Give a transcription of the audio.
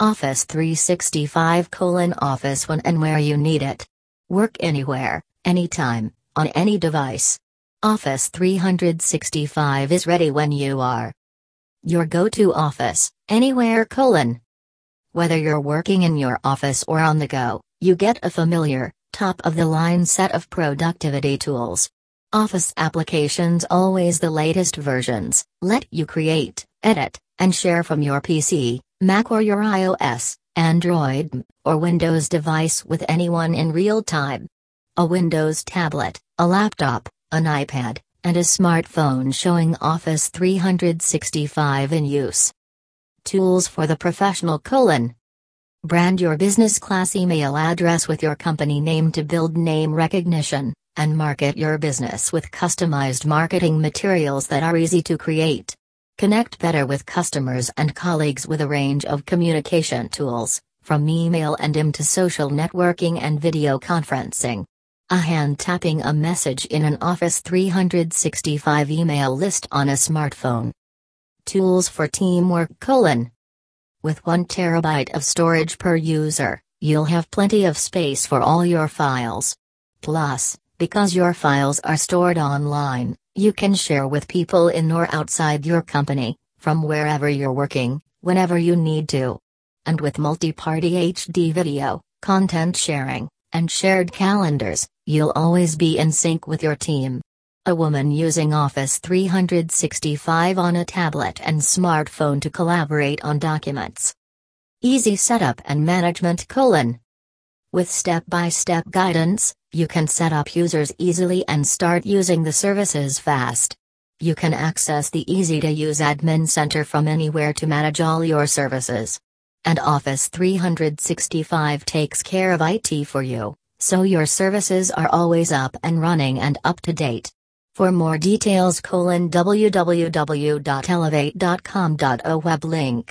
Office 365 colon Office when and where you need it. Work anywhere, anytime, on any device. Office 365 is ready when you are. Your go-to office, anywhere colon. Whether you're working in your office or on the go, you get a familiar, top-of-the-line set of productivity tools. Office applications always the latest versions, let you create, edit, and share from your PC, Mac or your iOS, Android, or Windows device with anyone in real time. A Windows tablet, a laptop, an iPad, and a smartphone showing Office 365 in use. Tools for the professional colon. Brand your business class email address with your company name to build name recognition, and market your business with customized marketing materials that are easy to create. Connect better with customers and colleagues with a range of communication tools, from email and IM to social networking and video conferencing. A hand tapping a message in an Office 365 email list on a smartphone. Tools for teamwork colon. With 1 terabyte of storage per user, you'll have plenty of space for all your files. Plus, because your files are stored online, you can share with people in or outside your company, from wherever you're working, whenever you need to. And with multi party HD video, content sharing, and shared calendars, you'll always be in sync with your team. A woman using Office 365 on a tablet and smartphone to collaborate on documents. Easy setup and management colon. With step-by-step guidance, you can set up users easily and start using the services fast. You can access the easy-to-use admin center from anywhere to manage all your services. And Office 365 takes care of IT for you, so your services are always up and running and up to date. For more details colon www.elevate.com.o web link